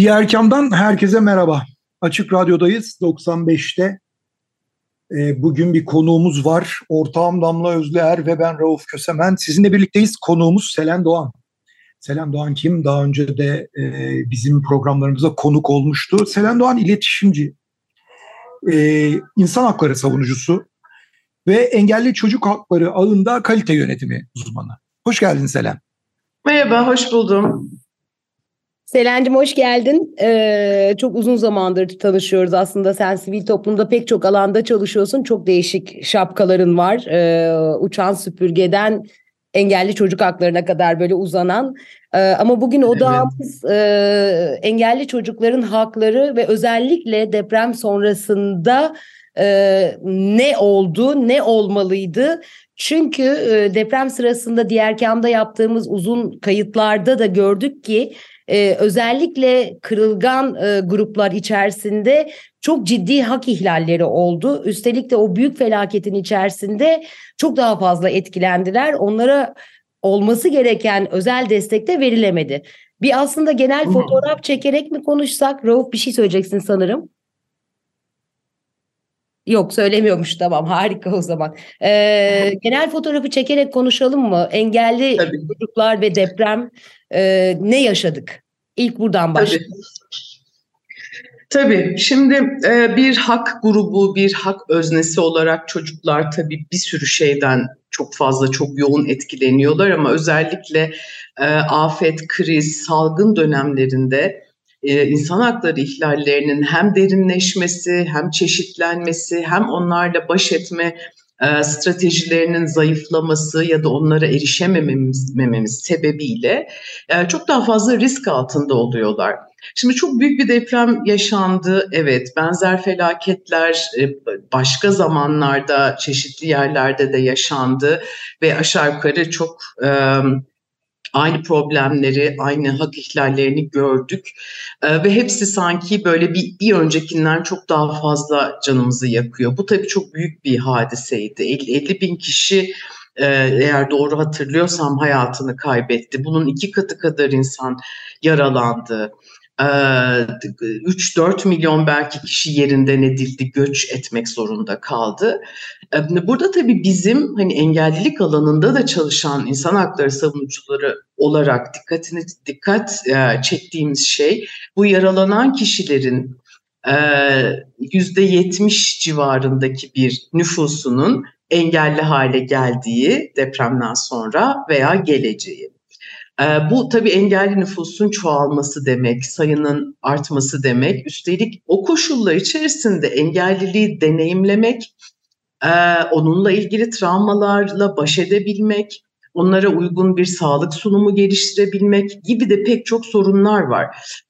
Diğer kamdan herkese merhaba. Açık Radyo'dayız 95'te. E, bugün bir konuğumuz var. Ortağım Damla Özlüer ve ben Rauf Kösemen. Sizinle birlikteyiz. Konuğumuz Selen Doğan. Selen Doğan kim? Daha önce de e, bizim programlarımıza konuk olmuştu. Selen Doğan iletişimci, e, insan hakları savunucusu ve engelli çocuk hakları ağında kalite yönetimi uzmanı. Hoş geldin Selen. Merhaba, hoş buldum. Selen'cim hoş geldin. Ee, çok uzun zamandır tanışıyoruz aslında. Sen sivil toplumda pek çok alanda çalışıyorsun. Çok değişik şapkaların var. Ee, uçan süpürgeden engelli çocuk haklarına kadar böyle uzanan. Ee, ama bugün odağımız evet. e, engelli çocukların hakları ve özellikle deprem sonrasında e, ne oldu, ne olmalıydı? Çünkü e, deprem sırasında diğer kamda yaptığımız uzun kayıtlarda da gördük ki e, özellikle kırılgan e, gruplar içerisinde çok ciddi hak ihlalleri oldu. Üstelik de o büyük felaketin içerisinde çok daha fazla etkilendiler. Onlara olması gereken özel destek de verilemedi. Bir aslında genel fotoğraf çekerek mi konuşsak? Rauf bir şey söyleyeceksin sanırım. Yok söylemiyormuş tamam harika o zaman. Ee, genel fotoğrafı çekerek konuşalım mı? Engelli Tabii. çocuklar ve deprem e, ne yaşadık? İlk buradan başlayalım. Tabii. Şimdi e, bir hak grubu, bir hak öznesi olarak çocuklar tabii bir sürü şeyden çok fazla, çok yoğun etkileniyorlar ama özellikle e, afet, kriz, salgın dönemlerinde e, insan hakları ihlallerinin hem derinleşmesi, hem çeşitlenmesi, hem onlarla baş etme e, stratejilerinin zayıflaması ya da onlara erişemememiz mememiz sebebiyle e, çok daha fazla risk altında oluyorlar. Şimdi çok büyük bir deprem yaşandı. Evet, benzer felaketler başka zamanlarda çeşitli yerlerde de yaşandı ve aşağı yukarı çok aynı problemleri, aynı hak ihlallerini gördük ee, ve hepsi sanki böyle bir, bir öncekinden çok daha fazla canımızı yakıyor. Bu tabii çok büyük bir hadiseydi. 50, 50 bin kişi e, eğer doğru hatırlıyorsam hayatını kaybetti. Bunun iki katı kadar insan yaralandı. 3-4 milyon belki kişi yerinden edildi, göç etmek zorunda kaldı. Burada tabii bizim hani engellilik alanında da çalışan insan hakları savunucuları olarak dikkatini dikkat çektiğimiz şey bu yaralanan kişilerin yüzde 70 civarındaki bir nüfusunun engelli hale geldiği depremden sonra veya geleceği. Ee, bu tabii engelli nüfusun çoğalması demek, sayının artması demek. Üstelik o koşullar içerisinde engelliliği deneyimlemek, e, onunla ilgili travmalarla baş edebilmek, onlara uygun bir sağlık sunumu geliştirebilmek gibi de pek çok sorunlar var.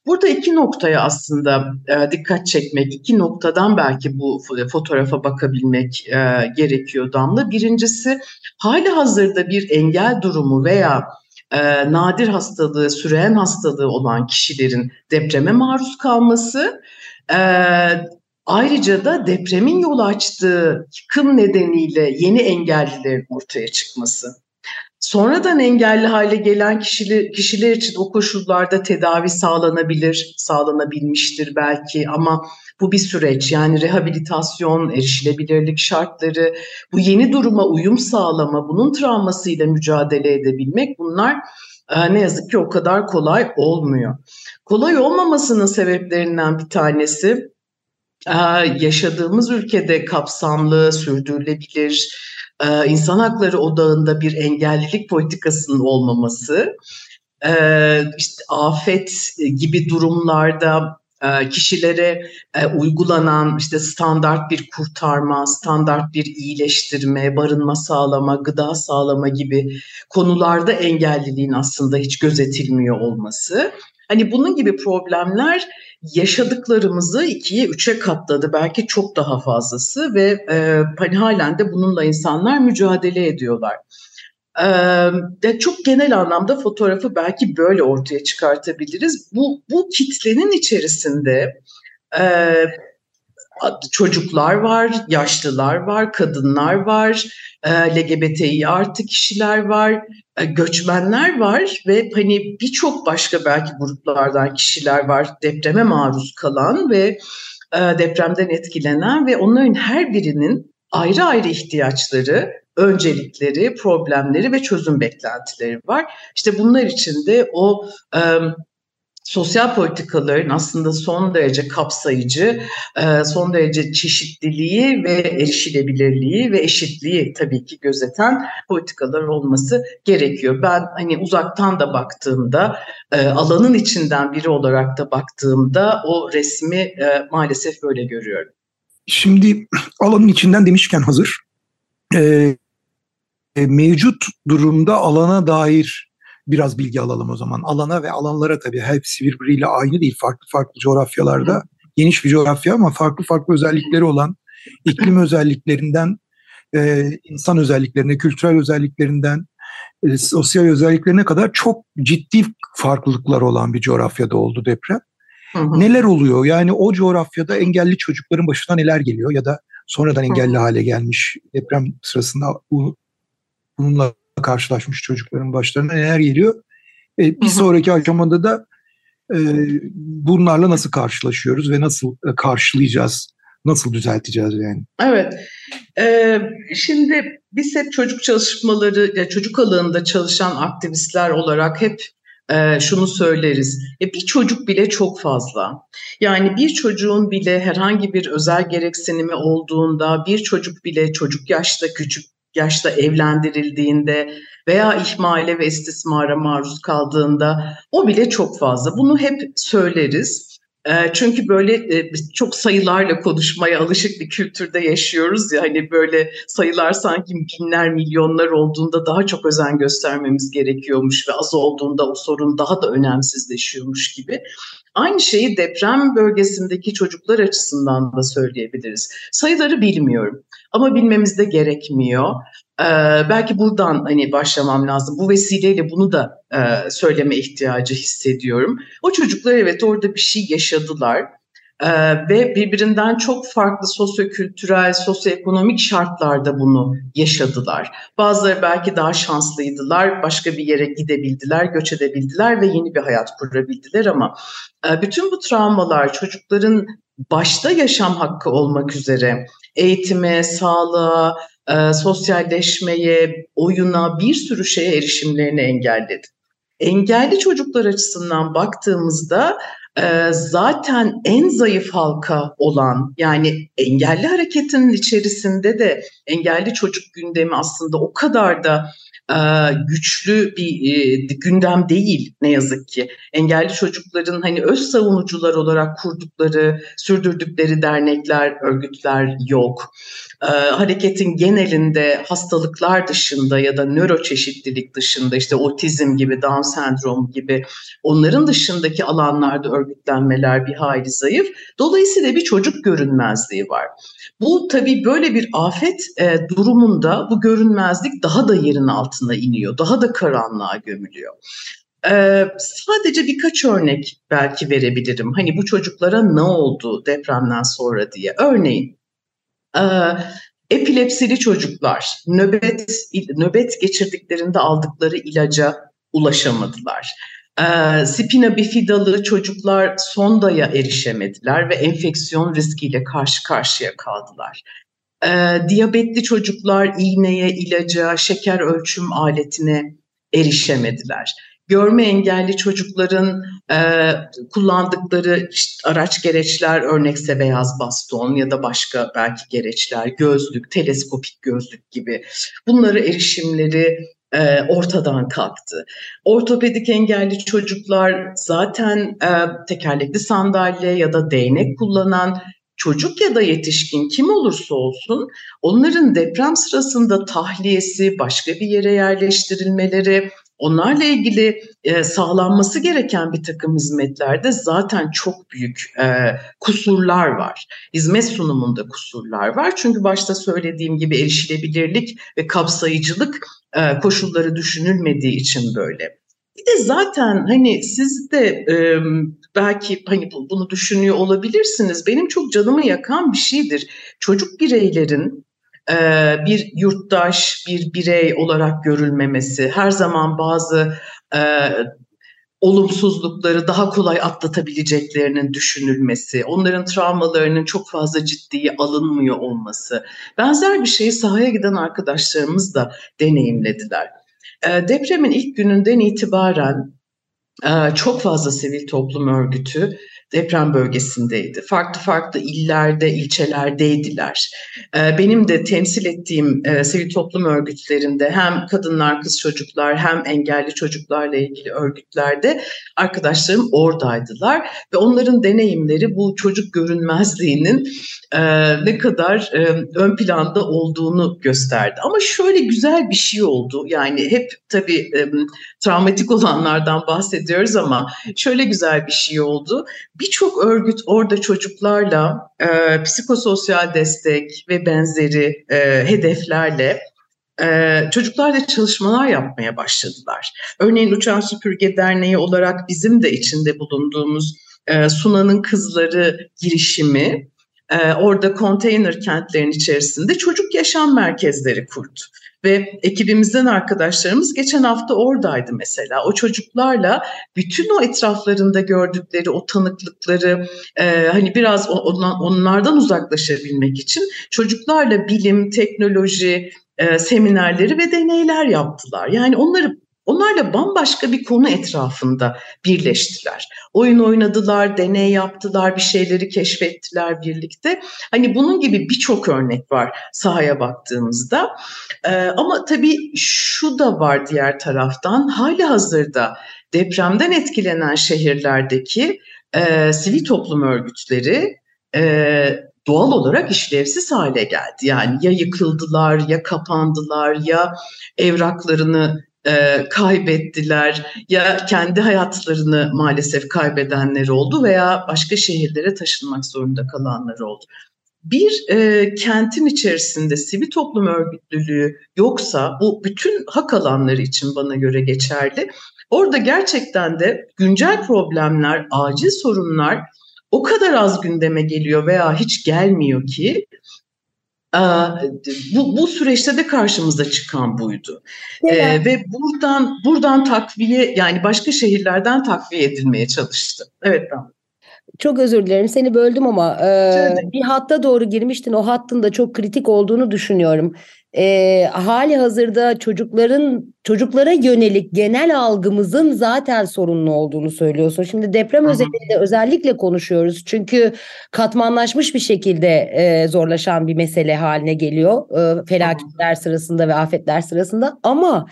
Burada iki noktaya aslında e, dikkat çekmek, iki noktadan belki bu fotoğrafa bakabilmek e, gerekiyor Damla. Birincisi hali hazırda bir engel durumu veya e, nadir hastalığı, süreyen hastalığı olan kişilerin depreme maruz kalması, e, ayrıca da depremin yol açtığı yıkım nedeniyle yeni engellilerin ortaya çıkması. Sonradan engelli hale gelen kişiler, kişiler için o koşullarda tedavi sağlanabilir, sağlanabilmiştir belki ama bu bir süreç yani rehabilitasyon, erişilebilirlik şartları, bu yeni duruma uyum sağlama, bunun travmasıyla mücadele edebilmek bunlar e, ne yazık ki o kadar kolay olmuyor. Kolay olmamasının sebeplerinden bir tanesi yaşadığımız ülkede kapsamlı, sürdürülebilir, e, insan hakları odağında bir engellilik politikasının olmaması, işte afet gibi durumlarda e, kişilere e, uygulanan işte standart bir kurtarma, standart bir iyileştirme, barınma sağlama, gıda sağlama gibi konularda engelliliğin aslında hiç gözetilmiyor olması. Hani bunun gibi problemler yaşadıklarımızı ikiye üçe katladı belki çok daha fazlası ve e, hani halen de bununla insanlar mücadele ediyorlar. Ee, çok genel anlamda fotoğrafı belki böyle ortaya çıkartabiliriz. Bu, bu kitlenin içerisinde e, çocuklar var, yaşlılar var, kadınlar var, e, LGBTİ artı kişiler var, e, göçmenler var ve hani birçok başka belki gruplardan kişiler var depreme maruz kalan ve e, depremden etkilenen ve onların her birinin ayrı ayrı ihtiyaçları öncelikleri, problemleri ve çözüm beklentileri var. İşte bunlar için de o sosyal politikaların aslında son derece kapsayıcı, e, son derece çeşitliliği ve erişilebilirliği ve eşitliği tabii ki gözeten politikalar olması gerekiyor. Ben hani uzaktan da baktığımda, e, alanın içinden biri olarak da baktığımda o resmi e, maalesef böyle görüyorum. Şimdi alanın içinden demişken hazır, e, mevcut durumda alana dair biraz bilgi alalım o zaman. Alana ve alanlara tabii hepsi birbiriyle aynı değil. Farklı farklı coğrafyalarda geniş bir coğrafya ama farklı farklı özellikleri olan iklim özelliklerinden e, insan özelliklerine, kültürel özelliklerinden e, sosyal özelliklerine kadar çok ciddi farklılıklar olan bir coğrafyada oldu deprem. Hı hı. Neler oluyor? Yani o coğrafyada engelli çocukların başına neler geliyor ya da sonradan engelli hı. hale gelmiş deprem sırasında bu, bununla karşılaşmış çocukların başlarına neler geliyor. E, bir sonraki aşamada da e, bunlarla nasıl karşılaşıyoruz ve nasıl e, karşılayacağız, nasıl düzelteceğiz yani? Evet, ee, şimdi biz hep çocuk çalışmaları, ya çocuk alanında çalışan aktivistler olarak hep e, şunu söyleriz. E, bir çocuk bile çok fazla. Yani bir çocuğun bile herhangi bir özel gereksinimi olduğunda, bir çocuk bile çocuk yaşta, küçük yaşta evlendirildiğinde veya ihmale ve istismara maruz kaldığında o bile çok fazla. Bunu hep söyleriz. Çünkü böyle çok sayılarla konuşmaya alışık bir kültürde yaşıyoruz ya hani böyle sayılar sanki binler milyonlar olduğunda daha çok özen göstermemiz gerekiyormuş ve az olduğunda o sorun daha da önemsizleşiyormuş gibi. Aynı şeyi deprem bölgesindeki çocuklar açısından da söyleyebiliriz. Sayıları bilmiyorum ama bilmemiz de gerekmiyor. Ee, belki buradan hani başlamam lazım. Bu vesileyle bunu da e, söyleme ihtiyacı hissediyorum. O çocuklar evet orada bir şey yaşadılar. Ee, ve birbirinden çok farklı sosyokültürel, sosyoekonomik şartlarda bunu yaşadılar. Bazıları belki daha şanslıydılar, başka bir yere gidebildiler, göç edebildiler ve yeni bir hayat kurabildiler ama e, bütün bu travmalar çocukların başta yaşam hakkı olmak üzere eğitime, sağlığa, e, sosyalleşmeye, oyuna bir sürü şeye erişimlerini engelledi. Engelli çocuklar açısından baktığımızda e, zaten en zayıf halka olan yani engelli hareketinin içerisinde de engelli çocuk gündemi aslında o kadar da e, güçlü bir e, gündem değil ne yazık ki. Engelli çocukların hani öz savunucular olarak kurdukları, sürdürdükleri dernekler, örgütler yok. E, hareketin genelinde hastalıklar dışında ya da nöroçeşitlilik dışında işte otizm gibi, Down sendrom gibi onların dışındaki alanlarda örgütlenmeler bir hayli zayıf. Dolayısıyla bir çocuk görünmezliği var. Bu tabii böyle bir afet e, durumunda bu görünmezlik daha da yerin altına iniyor, daha da karanlığa gömülüyor. Ee, sadece birkaç örnek belki verebilirim. Hani bu çocuklara ne oldu depremden sonra diye. Örneğin e, epilepsili çocuklar nöbet nöbet geçirdiklerinde aldıkları ilaca ulaşamadılar. E, spina bifidalı çocuklar sondaya erişemediler ve enfeksiyon riskiyle karşı karşıya kaldılar. E, diyabetli çocuklar iğneye, ilaca, şeker ölçüm aletine erişemediler. Görme engelli çocukların e, kullandıkları araç gereçler örnekse beyaz baston ya da başka belki gereçler, gözlük, teleskopik gözlük gibi bunları erişimleri e, ortadan kalktı. Ortopedik engelli çocuklar zaten e, tekerlekli sandalye ya da değnek kullanan çocuk ya da yetişkin kim olursa olsun onların deprem sırasında tahliyesi, başka bir yere yerleştirilmeleri, onlarla ilgili e, sağlanması gereken bir takım hizmetlerde zaten çok büyük e, kusurlar var. Hizmet sunumunda kusurlar var. Çünkü başta söylediğim gibi erişilebilirlik ve kapsayıcılık e, koşulları düşünülmediği için böyle. Bir de zaten hani siz de e, belki hani bunu düşünüyor olabilirsiniz. Benim çok canımı yakan bir şeydir. Çocuk bireylerin bir yurttaş, bir birey olarak görülmemesi, her zaman bazı e, olumsuzlukları daha kolay atlatabileceklerinin düşünülmesi, onların travmalarının çok fazla ciddiye alınmıyor olması. Benzer bir şeyi sahaya giden arkadaşlarımız da deneyimlediler. E, depremin ilk gününden itibaren e, çok fazla sivil toplum örgütü deprem bölgesindeydi. Farklı farklı illerde, ilçelerdeydiler. Ee, benim de temsil ettiğim e, sivil toplum örgütlerinde hem kadınlar, kız çocuklar hem engelli çocuklarla ilgili örgütlerde arkadaşlarım oradaydılar ve onların deneyimleri bu çocuk görünmezliğinin e, ne kadar e, ön planda olduğunu gösterdi. Ama şöyle güzel bir şey oldu. Yani hep tabii travmatik olanlardan bahsediyoruz ama şöyle güzel bir şey oldu birçok örgüt orada çocuklarla e, psikososyal destek ve benzeri e, hedeflerle e, çocuklarla çalışmalar yapmaya başladılar. Örneğin Uçan Süpürge Derneği olarak bizim de içinde bulunduğumuz e, Suna'nın Kızları girişimi e, orada konteyner kentlerin içerisinde çocuk yaşam merkezleri kurdu. Ve ekibimizden arkadaşlarımız geçen hafta oradaydı mesela. O çocuklarla bütün o etraflarında gördükleri o tanıklıkları e, hani biraz onlardan uzaklaşabilmek için çocuklarla bilim, teknoloji, e, seminerleri ve deneyler yaptılar. Yani onları Onlarla bambaşka bir konu etrafında birleştiler. Oyun oynadılar, deney yaptılar, bir şeyleri keşfettiler birlikte. Hani bunun gibi birçok örnek var sahaya baktığımızda. Ee, ama tabii şu da var diğer taraftan. Hali hazırda depremden etkilenen şehirlerdeki e, sivil toplum örgütleri e, doğal olarak işlevsiz hale geldi. Yani ya yıkıldılar ya kapandılar ya evraklarını e, kaybettiler ya kendi hayatlarını maalesef kaybedenler oldu veya başka şehirlere taşınmak zorunda kalanlar oldu. Bir e, kentin içerisinde sivil toplum örgütlülüğü yoksa bu bütün hak alanları için bana göre geçerli. Orada gerçekten de güncel problemler, acil sorunlar o kadar az gündeme geliyor veya hiç gelmiyor ki bu, bu süreçte de karşımıza çıkan buydu. Ee, ve buradan buradan takviye yani başka şehirlerden takviye edilmeye çalıştı. Evet ben. Çok özür dilerim seni böldüm ama e, bir hatta doğru girmiştin. O hattın da çok kritik olduğunu düşünüyorum e, hali hazırda çocukların çocuklara yönelik genel algımızın zaten sorunlu olduğunu söylüyorsun. Şimdi deprem Aha. özelinde özellikle konuşuyoruz. Çünkü katmanlaşmış bir şekilde e, zorlaşan bir mesele haline geliyor. E, felaketler Aha. sırasında ve afetler sırasında. Ama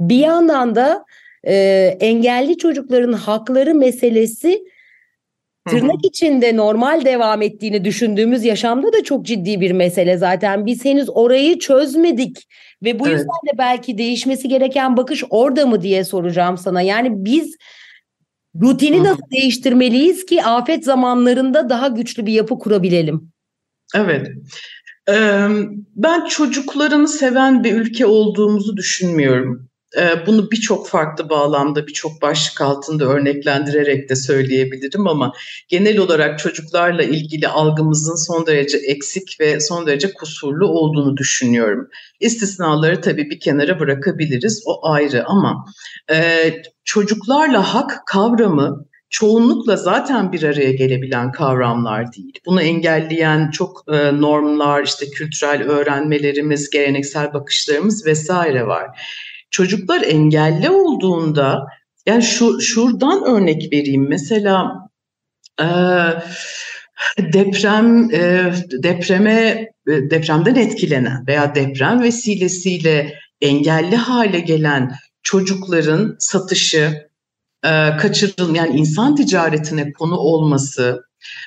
bir yandan da e, engelli çocukların hakları meselesi tırnak içinde normal devam ettiğini düşündüğümüz yaşamda da çok ciddi bir mesele zaten. Biz henüz orayı çözmedik ve bu evet. yüzden de belki değişmesi gereken bakış orada mı diye soracağım sana. Yani biz rutini nasıl değiştirmeliyiz ki afet zamanlarında daha güçlü bir yapı kurabilelim? Evet. Ben çocuklarını seven bir ülke olduğumuzu düşünmüyorum. Ee, bunu birçok farklı bağlamda, birçok başlık altında örneklendirerek de söyleyebilirim ama genel olarak çocuklarla ilgili algımızın son derece eksik ve son derece kusurlu olduğunu düşünüyorum. İstisnaları tabii bir kenara bırakabiliriz, o ayrı ama e, çocuklarla hak kavramı çoğunlukla zaten bir araya gelebilen kavramlar değil. Bunu engelleyen çok e, normlar, işte kültürel öğrenmelerimiz, geleneksel bakışlarımız vesaire var çocuklar engelli olduğunda yani şu şuradan örnek vereyim. Mesela e, deprem e, depreme e, depremden etkilenen veya deprem vesilesiyle engelli hale gelen çocukların satışı, e, kaçırılma yani insan ticaretine konu olması,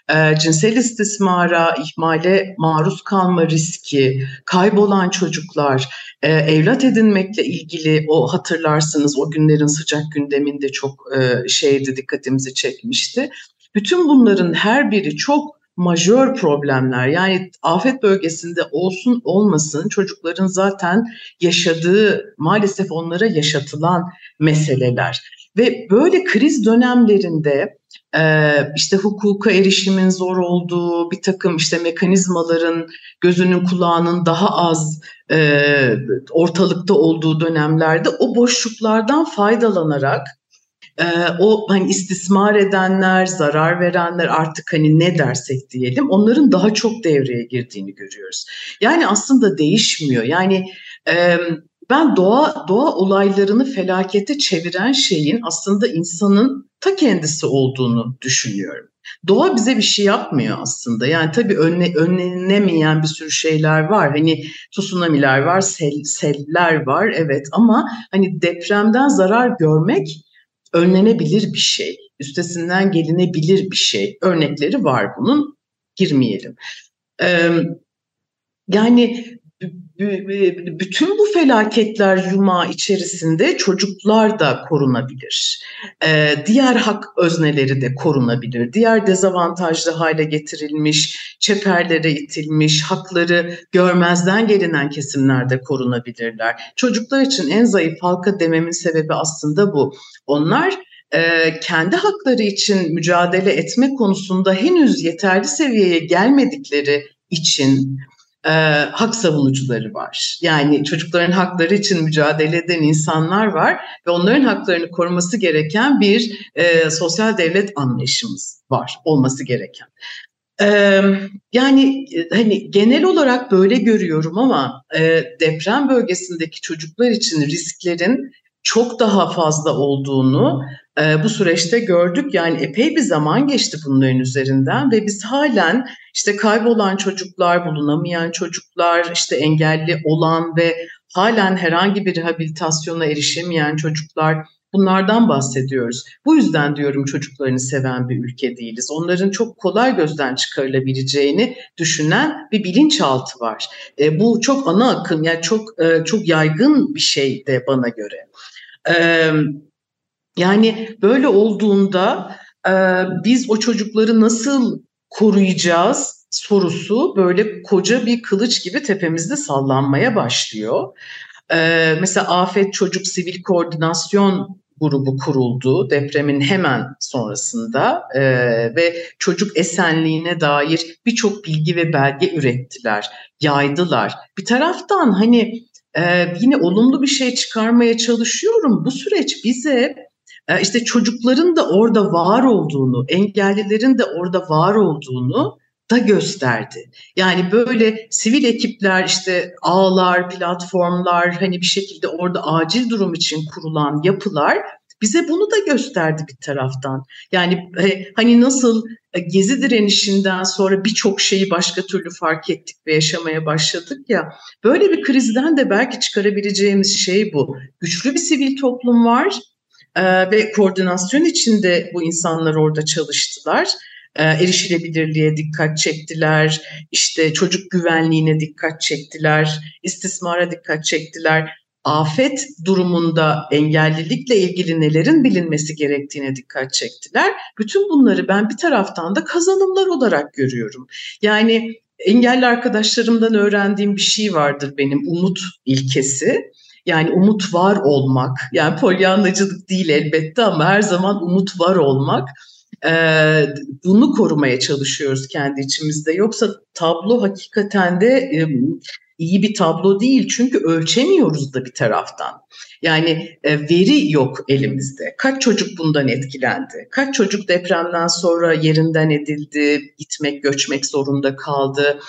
e, cinsel istismara, ihmale maruz kalma riski, kaybolan çocuklar, e, evlat edinmekle ilgili o hatırlarsınız o günlerin sıcak gündeminde çok e, şeydi dikkatimizi çekmişti. Bütün bunların her biri çok majör problemler yani afet bölgesinde olsun olmasın çocukların zaten yaşadığı maalesef onlara yaşatılan meseleler ve böyle kriz dönemlerinde işte hukuka erişimin zor olduğu bir takım işte mekanizmaların gözünün kulağının daha az ortalıkta olduğu dönemlerde o boşluklardan faydalanarak o hani istismar edenler, zarar verenler artık hani ne dersek diyelim onların daha çok devreye girdiğini görüyoruz. Yani aslında değişmiyor. Yani ben doğa doğa olaylarını felakete çeviren şeyin aslında insanın ta kendisi olduğunu düşünüyorum. Doğa bize bir şey yapmıyor aslında. Yani tabii önle, önlenemeyen bir sürü şeyler var. Hani tsunami'ler var, sel, seller var evet ama hani depremden zarar görmek önlenebilir bir şey. Üstesinden gelinebilir bir şey. Örnekleri var bunun. Girmeyelim. Ee, yani bütün bu felaketler yuma içerisinde çocuklar da korunabilir. Ee, diğer hak özneleri de korunabilir. Diğer dezavantajlı hale getirilmiş, çeperlere itilmiş, hakları görmezden gelinen kesimler de korunabilirler. Çocuklar için en zayıf halka dememin sebebi aslında bu. Onlar e, kendi hakları için mücadele etme konusunda henüz yeterli seviyeye gelmedikleri için e, hak savunucuları var. Yani çocukların hakları için mücadele eden insanlar var ve onların haklarını koruması gereken bir e, sosyal devlet anlayışımız var, olması gereken. Ee, yani hani genel olarak böyle görüyorum ama e, deprem bölgesindeki çocuklar için risklerin çok daha fazla olduğunu e, bu süreçte gördük. Yani epey bir zaman geçti bunların üzerinden ve biz halen işte kaybolan çocuklar, bulunamayan çocuklar, işte engelli olan ve halen herhangi bir rehabilitasyona erişemeyen çocuklar bunlardan bahsediyoruz. Bu yüzden diyorum çocuklarını seven bir ülke değiliz. Onların çok kolay gözden çıkarılabileceğini düşünen bir bilinçaltı var. E, bu çok ana akım yani çok e, çok yaygın bir şey de bana göre. E, yani böyle olduğunda e, biz o çocukları nasıl koruyacağız sorusu böyle koca bir kılıç gibi tepemizde sallanmaya başlıyor. Ee, mesela Afet Çocuk Sivil Koordinasyon grubu kuruldu depremin hemen sonrasında e, ve çocuk esenliğine dair birçok bilgi ve belge ürettiler, yaydılar. Bir taraftan hani e, yine olumlu bir şey çıkarmaya çalışıyorum. Bu süreç bize e, işte çocukların da orada var olduğunu, engellilerin de orada var olduğunu da gösterdi. Yani böyle sivil ekipler işte ağlar, platformlar hani bir şekilde orada acil durum için kurulan yapılar bize bunu da gösterdi bir taraftan. Yani e, hani nasıl e, gezi direnişinden sonra birçok şeyi başka türlü fark ettik ve yaşamaya başladık ya. Böyle bir krizden de belki çıkarabileceğimiz şey bu. Güçlü bir sivil toplum var e, ve koordinasyon içinde bu insanlar orada çalıştılar e, erişilebilirliğe dikkat çektiler, işte çocuk güvenliğine dikkat çektiler, istismara dikkat çektiler. Afet durumunda engellilikle ilgili nelerin bilinmesi gerektiğine dikkat çektiler. Bütün bunları ben bir taraftan da kazanımlar olarak görüyorum. Yani engelli arkadaşlarımdan öğrendiğim bir şey vardır benim umut ilkesi. Yani umut var olmak, yani polyanlacılık değil elbette ama her zaman umut var olmak ee, bunu korumaya çalışıyoruz kendi içimizde. Yoksa tablo hakikaten de iyi bir tablo değil çünkü ölçemiyoruz da bir taraftan. Yani e, veri yok elimizde. Kaç çocuk bundan etkilendi? Kaç çocuk depremden sonra yerinden edildi, gitmek, göçmek zorunda kaldı?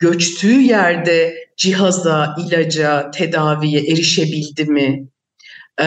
Göçtüğü yerde cihaza, ilaca, tedaviye erişebildi mi? e,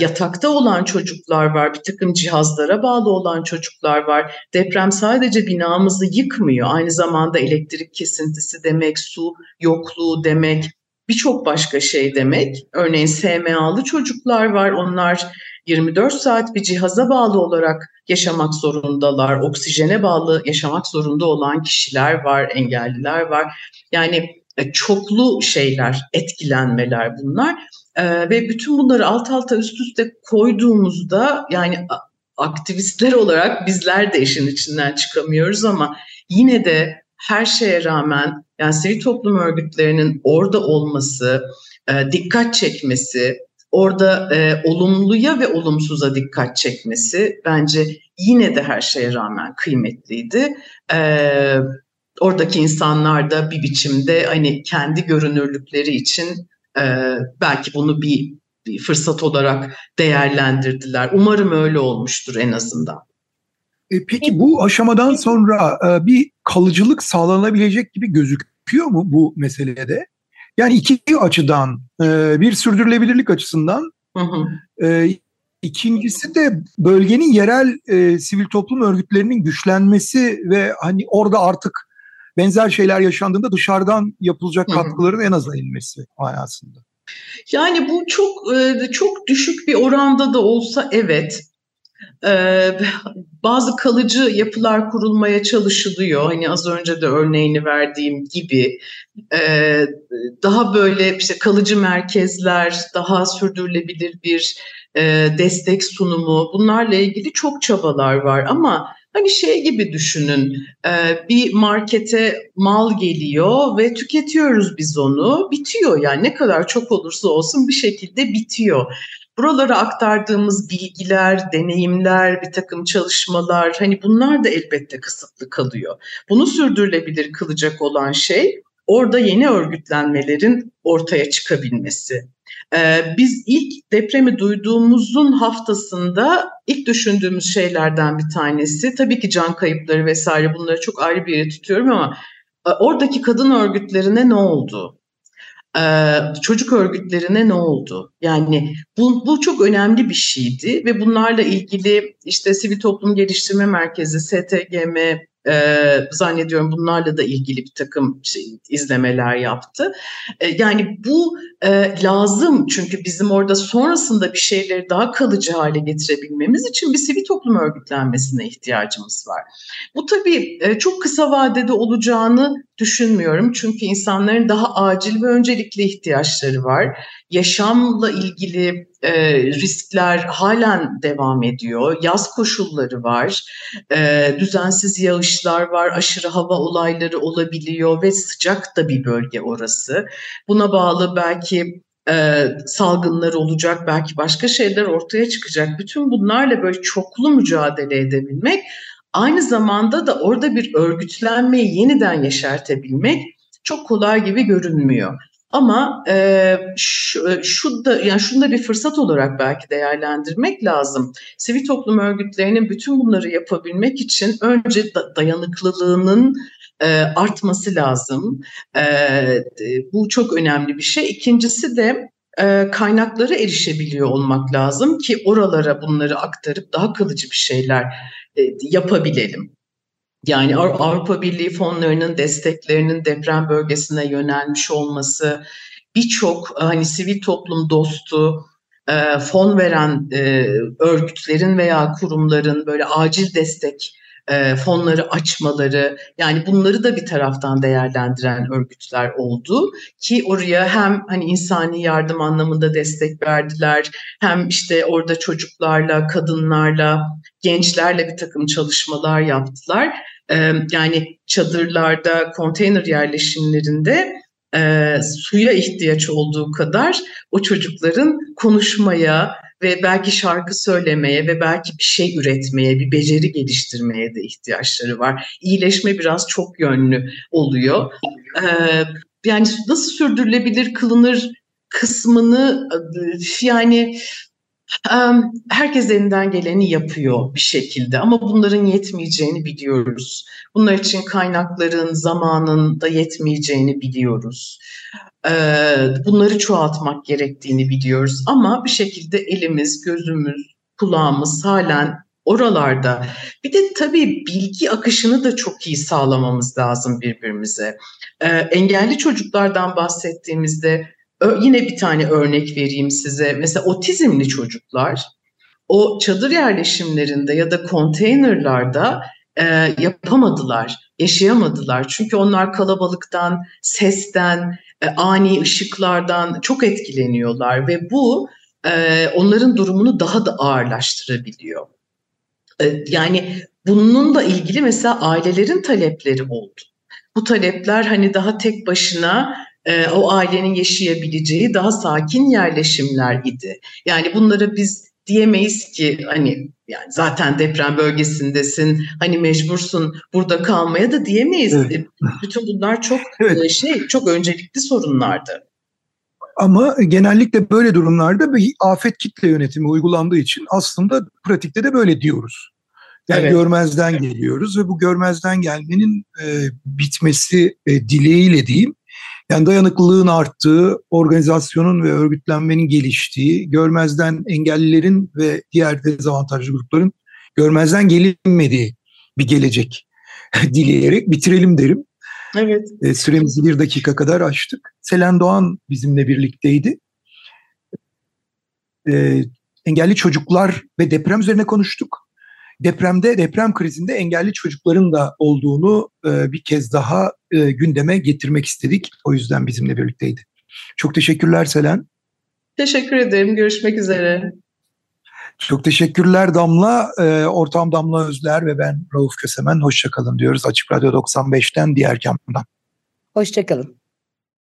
yatakta olan çocuklar var, bir takım cihazlara bağlı olan çocuklar var. Deprem sadece binamızı yıkmıyor, aynı zamanda elektrik kesintisi demek, su yokluğu demek, birçok başka şey demek. Örneğin SMA'lı çocuklar var. Onlar 24 saat bir cihaza bağlı olarak yaşamak zorundalar. Oksijene bağlı yaşamak zorunda olan kişiler var, engelliler var. Yani e, çoklu şeyler, etkilenmeler bunlar. Ee, ve bütün bunları alt alta üst üste koyduğumuzda yani aktivistler olarak bizler de işin içinden çıkamıyoruz ama yine de her şeye rağmen yani sivil toplum örgütlerinin orada olması, e, dikkat çekmesi, orada e, olumluya ve olumsuza dikkat çekmesi bence yine de her şeye rağmen kıymetliydi. E, oradaki insanlar da bir biçimde hani kendi görünürlükleri için e, belki bunu bir, bir fırsat olarak değerlendirdiler. Umarım öyle olmuştur en azından. E, peki bu aşamadan sonra e, bir kalıcılık sağlanabilecek gibi gözüküyor mu bu meselede? Yani iki açıdan, e, bir sürdürülebilirlik açısından, hı hı. E, ikincisi de bölgenin yerel e, sivil toplum örgütlerinin güçlenmesi ve hani orada artık benzer şeyler yaşandığında dışarıdan yapılacak katkıların en aza inmesi manasında. Yani bu çok çok düşük bir oranda da olsa evet bazı kalıcı yapılar kurulmaya çalışılıyor. Hani az önce de örneğini verdiğim gibi ee, daha böyle işte kalıcı merkezler, daha sürdürülebilir bir e, destek sunumu bunlarla ilgili çok çabalar var ama Hani şey gibi düşünün, e, bir markete mal geliyor ve tüketiyoruz biz onu, bitiyor yani ne kadar çok olursa olsun bir şekilde bitiyor. Buralara aktardığımız bilgiler, deneyimler, bir takım çalışmalar hani bunlar da elbette kısıtlı kalıyor. Bunu sürdürülebilir kılacak olan şey orada yeni örgütlenmelerin ortaya çıkabilmesi. Ee, biz ilk depremi duyduğumuzun haftasında ilk düşündüğümüz şeylerden bir tanesi tabii ki can kayıpları vesaire bunları çok ayrı bir yere tutuyorum ama e, oradaki kadın örgütlerine ne oldu? Ee, çocuk örgütlerine ne oldu? Yani bu, bu çok önemli bir şeydi ve bunlarla ilgili işte Sivil Toplum Geliştirme Merkezi, STGM, e, zannediyorum bunlarla da ilgili bir takım şey, izlemeler yaptı. E, yani bu e, lazım çünkü bizim orada sonrasında bir şeyleri daha kalıcı hale getirebilmemiz için bir sivil toplum örgütlenmesine ihtiyacımız var. Bu tabii e, çok kısa vadede olacağını düşünmüyorum çünkü insanların daha acil ve öncelikli ihtiyaçları var. Yaşamla ilgili e, riskler halen devam ediyor. Yaz koşulları var, e, düzensiz yağışlar var, aşırı hava olayları olabiliyor ve sıcak da bir bölge orası. Buna bağlı belki e, salgınlar olacak, belki başka şeyler ortaya çıkacak. Bütün bunlarla böyle çoklu mücadele edebilmek, aynı zamanda da orada bir örgütlenmeyi yeniden yeşertebilmek çok kolay gibi görünmüyor. Ama e, şu, e, şu da yani şunu da bir fırsat olarak belki değerlendirmek lazım. Sivil toplum örgütlerinin bütün bunları yapabilmek için önce da, dayanıklılığının e, artması lazım. E, bu çok önemli bir şey. İkincisi de e, kaynaklara erişebiliyor olmak lazım ki oralara bunları aktarıp daha kalıcı bir şeyler e, yapabilelim. Yani Avrupa Birliği fonlarının desteklerinin deprem bölgesine yönelmiş olması, birçok hani sivil toplum dostu e, fon veren e, örgütlerin veya kurumların böyle acil destek e, fonları açmaları yani bunları da bir taraftan değerlendiren örgütler oldu ki oraya hem hani insani yardım anlamında destek verdiler hem işte orada çocuklarla, kadınlarla, gençlerle bir takım çalışmalar yaptılar. Yani çadırlarda, konteyner yerleşimlerinde e, suya ihtiyaç olduğu kadar o çocukların konuşmaya ve belki şarkı söylemeye ve belki bir şey üretmeye, bir beceri geliştirmeye de ihtiyaçları var. İyileşme biraz çok yönlü oluyor. E, yani nasıl sürdürülebilir kılınır kısmını yani Herkes elinden geleni yapıyor bir şekilde ama bunların yetmeyeceğini biliyoruz. Bunlar için kaynakların, zamanın da yetmeyeceğini biliyoruz. Bunları çoğaltmak gerektiğini biliyoruz ama bir şekilde elimiz, gözümüz, kulağımız halen oralarda. Bir de tabii bilgi akışını da çok iyi sağlamamız lazım birbirimize. Engelli çocuklardan bahsettiğimizde yine bir tane örnek vereyim size. Mesela otizmli çocuklar o çadır yerleşimlerinde ya da konteynerlarda e, yapamadılar, yaşayamadılar. Çünkü onlar kalabalıktan, sesten, e, ani ışıklardan çok etkileniyorlar ve bu e, onların durumunu daha da ağırlaştırabiliyor. E, yani bununla ilgili mesela ailelerin talepleri oldu. Bu talepler hani daha tek başına e, o ailenin yaşayabileceği daha sakin yerleşimler idi. Yani bunları biz diyemeyiz ki hani yani zaten deprem bölgesindesin hani mecbursun burada kalmaya da diyemeyiz. Evet. E, bütün bunlar çok evet. E, şey çok öncelikli sorunlardı. Ama genellikle böyle durumlarda bir afet kitle yönetimi uygulandığı için aslında pratikte de böyle diyoruz. Yani evet. görmezden geliyoruz ve bu görmezden gelmenin e, bitmesi e, dileğiyle diyeyim. Yani dayanıklılığın arttığı, organizasyonun ve örgütlenmenin geliştiği, görmezden engellilerin ve diğer dezavantajlı grupların görmezden gelinmediği bir gelecek dileyerek bitirelim derim. Evet. E, süremizi bir dakika kadar açtık. Selen Doğan bizimle birlikteydi. E, engelli çocuklar ve deprem üzerine konuştuk depremde, deprem krizinde engelli çocukların da olduğunu e, bir kez daha e, gündeme getirmek istedik. O yüzden bizimle birlikteydi. Çok teşekkürler Selen. Teşekkür ederim. Görüşmek üzere. Çok teşekkürler Damla. E, ortağım Damla Özler ve ben Rauf Kösemen. Hoşçakalın diyoruz Açık Radyo 95'ten diğer kampından. Hoşçakalın.